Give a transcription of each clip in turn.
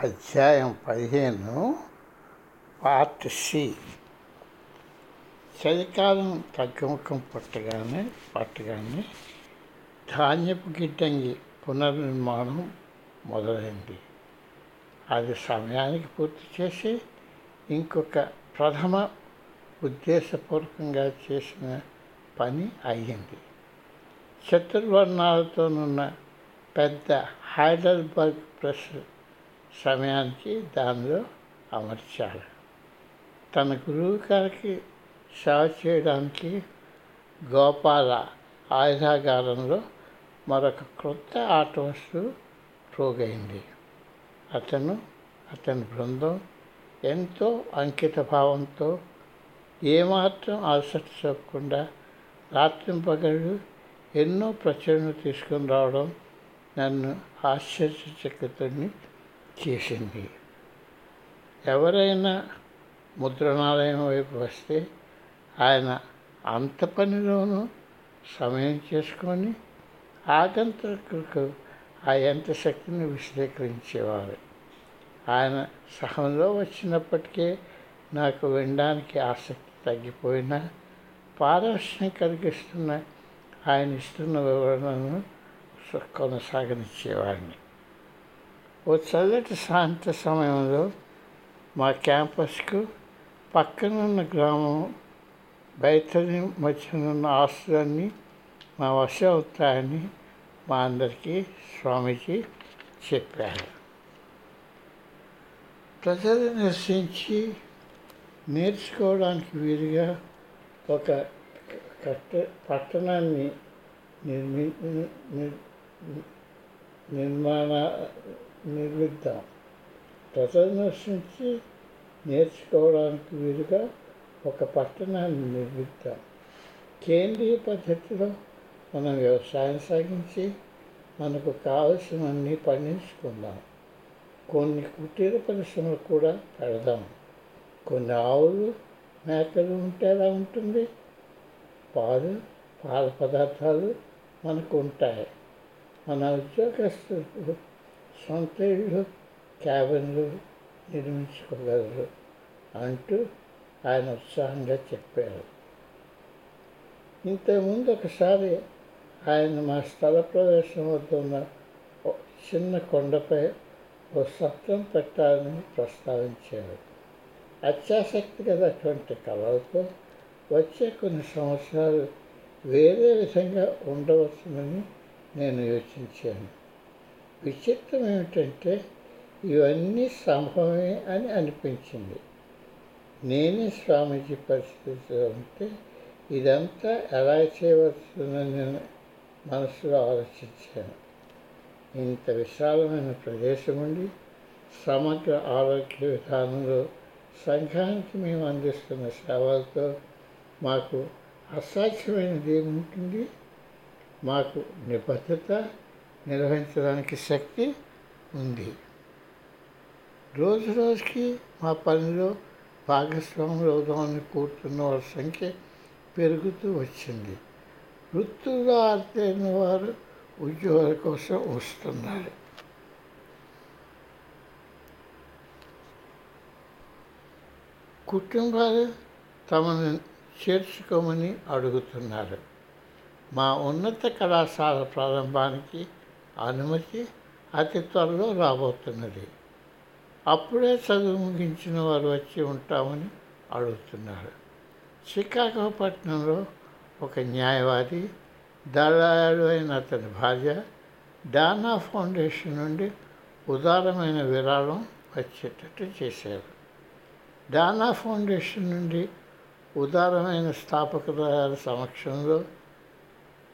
అధ్యాయం పదిహేను part C. చలికాలం తగ్గుముఖం పట్టగానే పట్టగానే ధాన్యపు గిడ్డంగి పునర్నిర్మాణం మొదలైంది. అది సమయానికి పూర్తి చేసి ఇంకొక ప్రథమ ఉద్దేశపూర్వకంగా చేసిన పని అయ్యింది. చతుర్వర్ణాలతోనున్న పెద్ద హైడల్బర్గ్ ప్రెస్ సమయానికి దానిలో అమర్చాడు తన గురువు గారికి సేవ చేయడానికి గోపాల ఆయుధాగారంలో మరొక క్రొత్త ఆట వస్తువు రోగైంది. అతను అతని బృందం ఎంతో అంకిత భావంతో ఏమాత్రం ఆసక్తి చూపకుండా రాత్రింపగళ్ళు ఎన్నో ప్రచురణ తీసుకుని రావడం నన్ను ఆశ్చర్యచకితుడిని చేసింది. ఎవరైనా ముద్రణాలయం వైపు వస్తే ఆయన అంత పనిలోనూ సమయం చేసుకొని ఆగంతకులకు ఆ యంత్ర శక్తిని విశ్లేషించేవారు ఆయన సహంలో వచ్చినప్పటికీ నాకు వినడానికి ఆసక్తి తగ్గిపోయినా పారవశ్యం కలిగిస్తున్న ఆయన ఇస్తున్న వివరణను కొనసాగనిచ్చేవాడిని ఓ చల్లటి సాయంత్ర సమయంలో మా క్యాంపస్కు పక్కనున్న గ్రామం బయటని మధ్యనున్న ఆస్తులన్నీ మా వశ అవుతాయని మా అందరికీ స్వామీజీ చెప్పారు. ప్రజలు నివసించి నేర్చుకోవడానికి వీలుగా ఒక కట్ట పట్టణాన్ని నిర్మి నిర్మాణ నిర్మిద్దాం ప్రజలు నేర్చుకోవడానికి వీలుగా ఒక పట్టణాన్ని నిర్మిద్దాం కేంద్రీయ పద్ధతిలో మనం వ్యవసాయం సాగించి మనకు కావలసినవన్నీ పండించుకుందాం. కొన్ని కుటీర పరిశ్రమలు కూడా పెడదాం. కొన్ని ఆవులు మేకలు ఉంటే ఎలా ఉంటుంది? పాలు పాల పదార్థాలు మనకు ఉంటాయి. మన ఉద్యోగస్తులు సొంత ఇళ్ళు క్యాబిన్లు నిర్మించుకోగలరు అంటూ ఆయన ఉత్సాహంగా చెప్పారు. ఇంతకుముందు ఒకసారి ఆయన మా స్థల ప్రవేశం వద్ద ఉన్న చిన్న కొండపై ఓ సత్రం పెట్టాలని ప్రస్తావించారు. అత్యాసక్తి గలటువంటి కళలతో వచ్చే కొన్ని సంవత్సరాలు వేరే విధంగా ఉండవచ్చునని నేను యోచించాను. విచిత్రం ఏమిటంటే ఇవన్నీ సంభవమే అని అనిపించింది. నేనే స్వామీజీ పరిస్థితిలో ఉంటే ఇదంతా ఎలా చేయవచ్చునని నేను మనసులో ఆలోచించాను. ఇంత విశాలమైన ప్రదేశం ఉండి సమగ్ర ఆరోగ్య విధానంలో సంఘానికి మేము అందిస్తున్న సేవలతో మాకు అసాధ్యమైనది ఏముంటుంది? మాకు నిబద్ధత నిర్వహించడానికి శక్తి ఉంది. రోజు రోజుకి మా పనిలో భాగస్వాములు అవుదామని కూర్చున్న వారి సంఖ్య పెరుగుతూ వచ్చింది. వృత్తుల్లో ఆరితేరిన వారు ఉద్యోగాల కోసం వస్తున్నారు. కుటుంబాలు తమను చేర్చుకోమని అడుగుతున్నారు. మా ఉన్నత కళాశాల ప్రారంభానికి అనుమతి అతి త్వరలో రాబోతున్నది. అప్పుడే చదువు ముగించిన వారు వచ్చి ఉంటామని అడుగుతున్నారు. చికాగో పట్టణంలో ఒక న్యాయవాది దళాలు అయిన అతని భార్య డానా ఫౌండేషన్ నుండి ఉదారమైన విరాళం వచ్చేటట్టు చేశారు. డానా ఫౌండేషన్ నుండి ఉదారమైన స్థాపకుల సమక్షంలో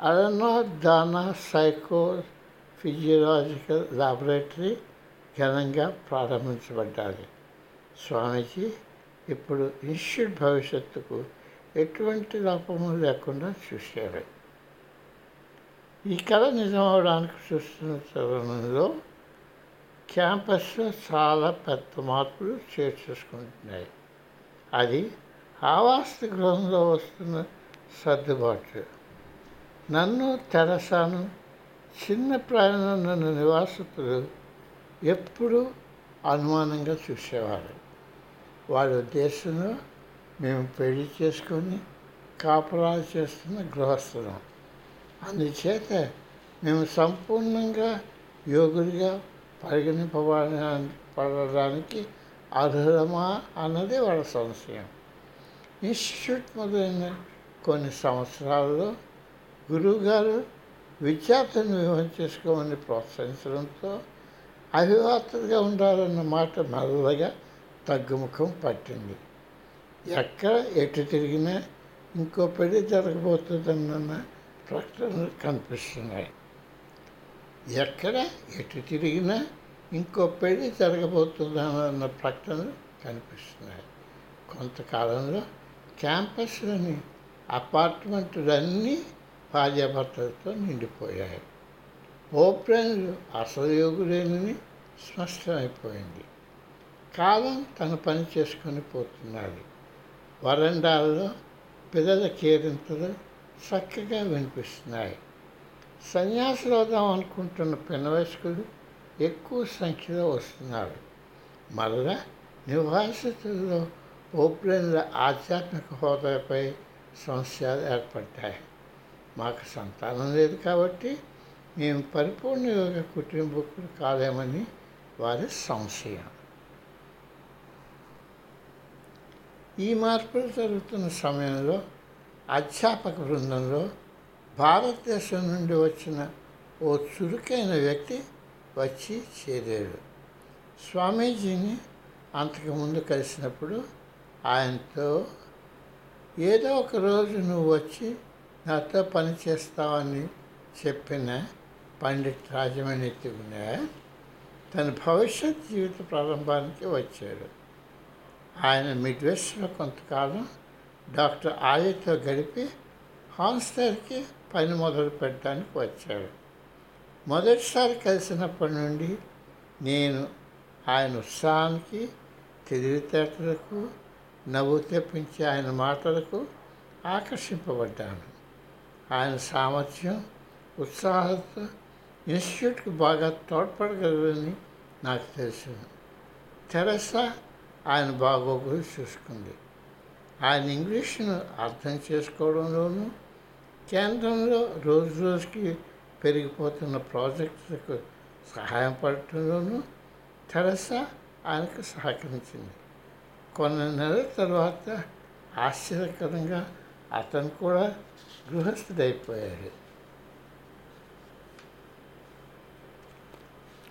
అలనో దానా సైకో ఫిజియోలాజికల్ లాబొరేటరీ ఘనంగా ప్రారంభించబడ్డాలి స్వామీజీ ఇప్పుడు ఇన్స్టిట్యూట్ భవిష్యత్తుకు ఎటువంటి లోపము లేకుండా చూశారు ఈ కళ నిజమవడానికి చూస్తున్న తరుణంలో క్యాంపస్లో చాలా పెద్ద మార్పులు చేర్చేసుకుంటున్నాయి అది ఆవాస గృహంలో వస్తున్న సర్దుబాటు. నన్ను తెరసాను చిన్న ప్రయాణం నన్ను నివాసితులు ఎప్పుడూ అనుమానంగా చూసేవారు. వారి ఉద్దేశంలో మేము పెళ్ళి చేసుకొని కాపురాలు చేస్తున్న గృహస్థులం. అందుచేత మేము సంపూర్ణంగా యోగులుగా పరిగణింపబడడానికి అర్హులమా అన్నది వాళ్ళ సంశయం. ఇన్స్టిట్యూట్ మొదలైన కొన్ని సంవత్సరాల్లో గురువుగారు విద్యార్థిని వివాహం చేసుకోమని ప్రోత్సహించడంతో అవివాహితులుగా ఉండాలన్న మాట మెల్లగా తగ్గుముఖం పట్టింది. ఎక్కడ ఎటు తిరిగినా ఇంకో పెళ్ళి జరగబోతుందన్న ప్రకటనలు కనిపిస్తున్నాయి. ఎక్కడ ఎటు తిరిగినా ఇంకో పెళ్ళి జరగబోతుందన్న ప్రకటనలు కనిపిస్తున్నాయి. కొంతకాలంలో క్యాంపస్లోని అపార్ట్మెంట్లన్నీ భార్యాభర్తలతో నిండిపోయాయి. ఓపెన్లు అసలు యోగులేనని స్పష్టమైపోయింది. కాలం తన పని చేసుకొని పోతున్నది వరండాలలో పిల్లల కేరింతలు చక్కగా వినిపిస్తున్నాయి. సన్యాసులు అవుదాం అనుకుంటున్న పినవయస్కులు ఎక్కువ సంఖ్యలో వస్తున్నారు. మరలా నివాసితుల్లో ఓపెన్ల ఆధ్యాత్మిక హోదాపై సమస్యలు ఏర్పడ్డాయి. మాకు సంతానం లేదు కాబట్టి మేము పరిపూర్ణ యోగ కుటుంబకులు కాలేమని వారి సంశయం. ఈ మార్పులు జరుగుతున్న సమయంలో అధ్యాపక బృందంలో భారతదేశం నుండి వచ్చిన ఓ చురుకైన వ్యక్తి వచ్చి చేరాడు. స్వామీజీని అంతకుముందు కలిసినప్పుడు ఆయనతో ఏదో ఒక రోజు నువ్వు వచ్చి నాతో పని చేస్తావని చెప్పిన పండిట్ రాజమణి తిగునే తన భవిష్యత్ జీవిత ప్రారంభానికి వచ్చాడు. ఆయన మిడ్వెస్ట్లో కొంతకాలం డాక్టర్ ఆయతో గడిపి హాన్స్టర్కి పని మొదలు పెట్టడానికి వచ్చాడు. మొదటిసారి కలిసినప్పటి నుండి నేను ఆయన ఉత్సాహానికి తెలివితేటలకు నవ్వు తెప్పించే ఆయన మాటలకు ఆకర్షింపబడ్డాను. ఆయన సామర్థ్యం ఉత్సాహంతో ఇన్స్టిట్యూట్కి బాగా తోడ్పడగలరని నాకు తెలుసు. తెరసా ఆయన బాగోగులు చూసుకుంది. ఆయన ఇంగ్లీష్ను అర్థం చేసుకోవడంలోనూ కేంద్రంలో రోజు రోజుకి పెరిగిపోతున్న ప్రాజెక్టులకు సహాయం పడటంలోనూ తెరసా ఆయనకు సహకరించింది. కొన్ని నెలల తర్వాత ఆశ్చర్యకరంగా అతను కూడా గృహస్థుడైపోయాడు.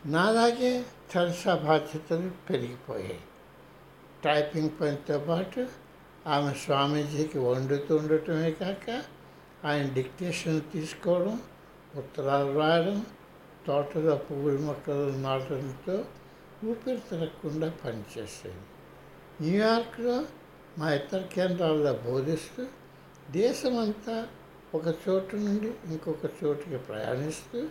నాలాగే తెరసా బాధ్యతలు పెరిగిపోయాయి. టైపింగ్ పనితో పాటు ఆమె స్వామీజీకి వండుతూ ఉండటమే కాక ఆయన డిక్టేషన్ తీసుకోవడం ఉత్తరాలు రాయడం తోటలో పువ్వుల మొక్కలు నాటడంతో ఊపిరి తిరగకుండా పనిచేసేది. న్యూయార్క్లో మా ఇతర కేంద్రాల్లో బోధిస్తూ దేశమంతా ఒక చోటు నుండి ఇంకొక చోటుకి ప్రయాణిస్తూ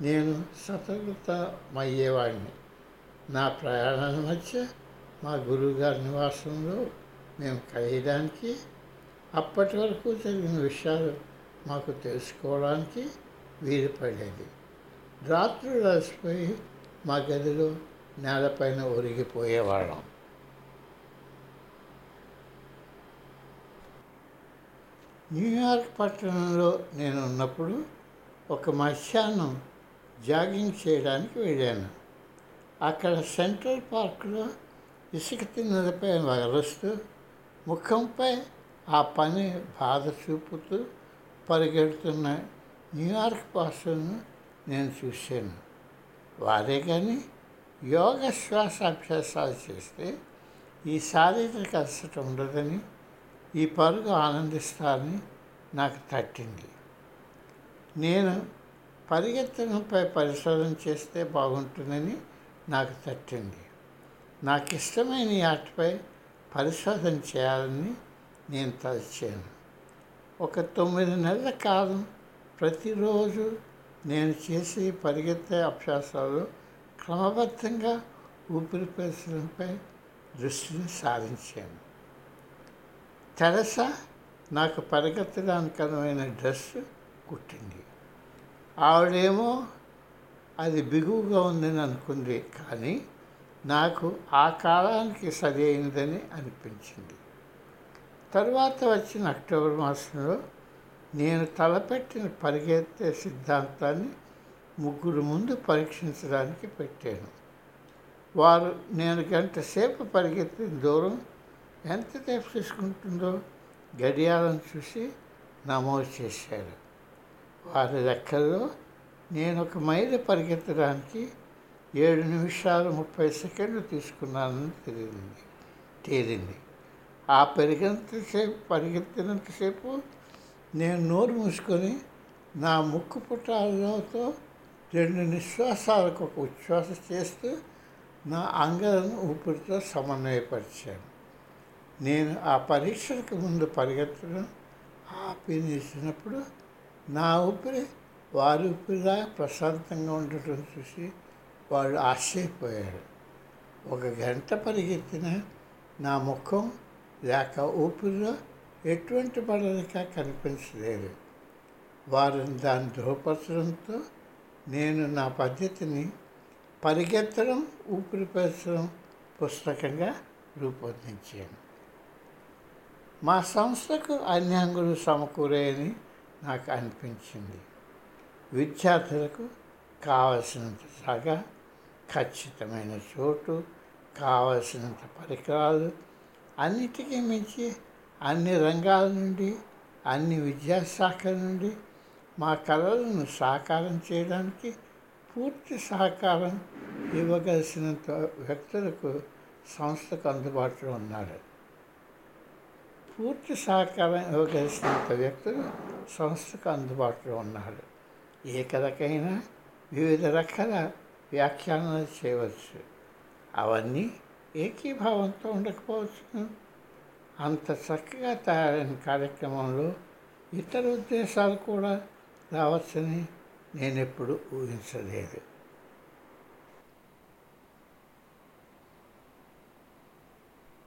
నేను సతమతమయ్యేవాడిని నా ప్రయాణాల మధ్య మా గురువుగారి నివాసంలో మేము కలియడానికి అప్పటి వరకు జరిగిన విషయాలు మాకు తెలుసుకోవడానికి వీలు పడేది రాత్రులు అలసిపోయి మా గదిలో నేలపైన ఒరిగిపోయేవాళ్ళం. న్యూయార్క్ పట్టణంలో నేను ఉన్నప్పుడు ఒక మధ్యాహ్నం జాగింగ్ చేయడానికి వెళ్ళాను. అక్కడ సెంట్రల్ పార్క్లో ఇసుక తిన్నదపై వగరుస్తూ ముఖంపై ఆ పని బాధ చూపుతూ పరిగెడుతున్న న్యూయార్క్ పాస్టర్ను నేను చూశాను. వారే కానీ యోగ శ్వాస అభ్యాసాలు చేస్తే ఈ శారీరక అలసట ఉండదని ఈ పరుగు ఆనందిస్తారని నాకు తట్టింది. నేను పరిగెత్తడంపై పరిశోధన చేస్తే బాగుంటుందని నాకు తట్టింది. నాకు ఇష్టమైన ఆటపై పరిశోధన చేయాలని నేను తలచాను. ఒక తొమ్మిది నెలల కాలం ప్రతిరోజు నేను చేసే పరిగెత్తే అభ్యాసాలు క్రమబద్ధంగా ఊపిరి పీల్చడంపై దృష్టిని సారించాను. తెరసా నాకు పరిగెత్తడానికి అనువైన డ్రెస్ కుట్టింది. ఆవిడేమో అది బిగువుగా ఉందని అనుకుంది కానీ నాకు ఆ కాలానికి సరైనదని అనిపించింది. తర్వాత వచ్చిన అక్టోబర్ మాసంలో నేను తలపెట్టిన పరిగెత్తే సిద్ధాంతాన్ని ముగ్గురు ముందు పరీక్షించడానికి పెట్టాను. వారు నేను గంట సేపు పరిగెత్తిన దూరం ఎంత సేపు తీసుకుంటుందో గడియారం చూసి నమోదు చేశారు. వారి లెక్కల్లో నేను ఒక మైలు పరిగెత్తడానికి ఏడు నిమిషాలు ముప్పై సెకండ్లు తీసుకున్నానని తెలియంది తేలింది. ఆ పరిగెంతసేపు పరిగెత్తినంతసేపు నేను నోరు మూసుకొని నా ముక్కు పుట్టాలతో రెండు నిశ్వాసాలకు ఒక ఉచ్ఛ్వాస చేస్తూ నా అంగలను ఊపిరితో సమన్వయపరిచాను. నేను ఆ పరీక్షలకు ముందు పరిగెత్తడం ఆపి నా ఊపిరి వారి ఊపిరిలా ప్రశాంతంగా ఉండటం చూసి వాళ్ళు ఆశ్చర్యపోయారు. ఒక గంట పరిగెత్తిన నా ముఖం లేక ఊపిరిలో ఎటువంటి బడలిక కనిపించలేదు. వారు దాన్ని ధృవపరచడంతో నేను నా పద్ధతిని పరిగెత్తడం ఊపిరి పుస్తకంగా రూపొందించాను. మా సంస్థకు అన్యాంగులు సమకూరేయని నాకు అనిపించింది. విద్యార్థులకు కావలసినంత సగా ఖచ్చితమైన చోటు కావలసినంత పరికరాలు అన్నిటికీ మించి అన్ని రంగాల నుండి అన్ని విద్యాశాఖల నుండి మా కళలను సాకారం చేయడానికి పూర్తి సహకారం ఇవ్వగలిసినంత వ్యక్తులకు సంస్థకు అందుబాటులో ఉన్నారు పూర్తి సహకారం ఇవ్వగలిసినంత వ్యక్తులు సంస్థకు అందుబాటులో ఉన్నారు. ఏ కథకైనా వివిధ రకాల వ్యాఖ్యానాలు చేయవచ్చు. అవన్నీ ఏకీభావంతో ఉండకపోవచ్చు అంత చక్కగా తయారైన కార్యక్రమంలో ఇతర ఉద్దేశాలు కూడా రావచ్చని నేను ఎప్పుడు ఊహించలేదు.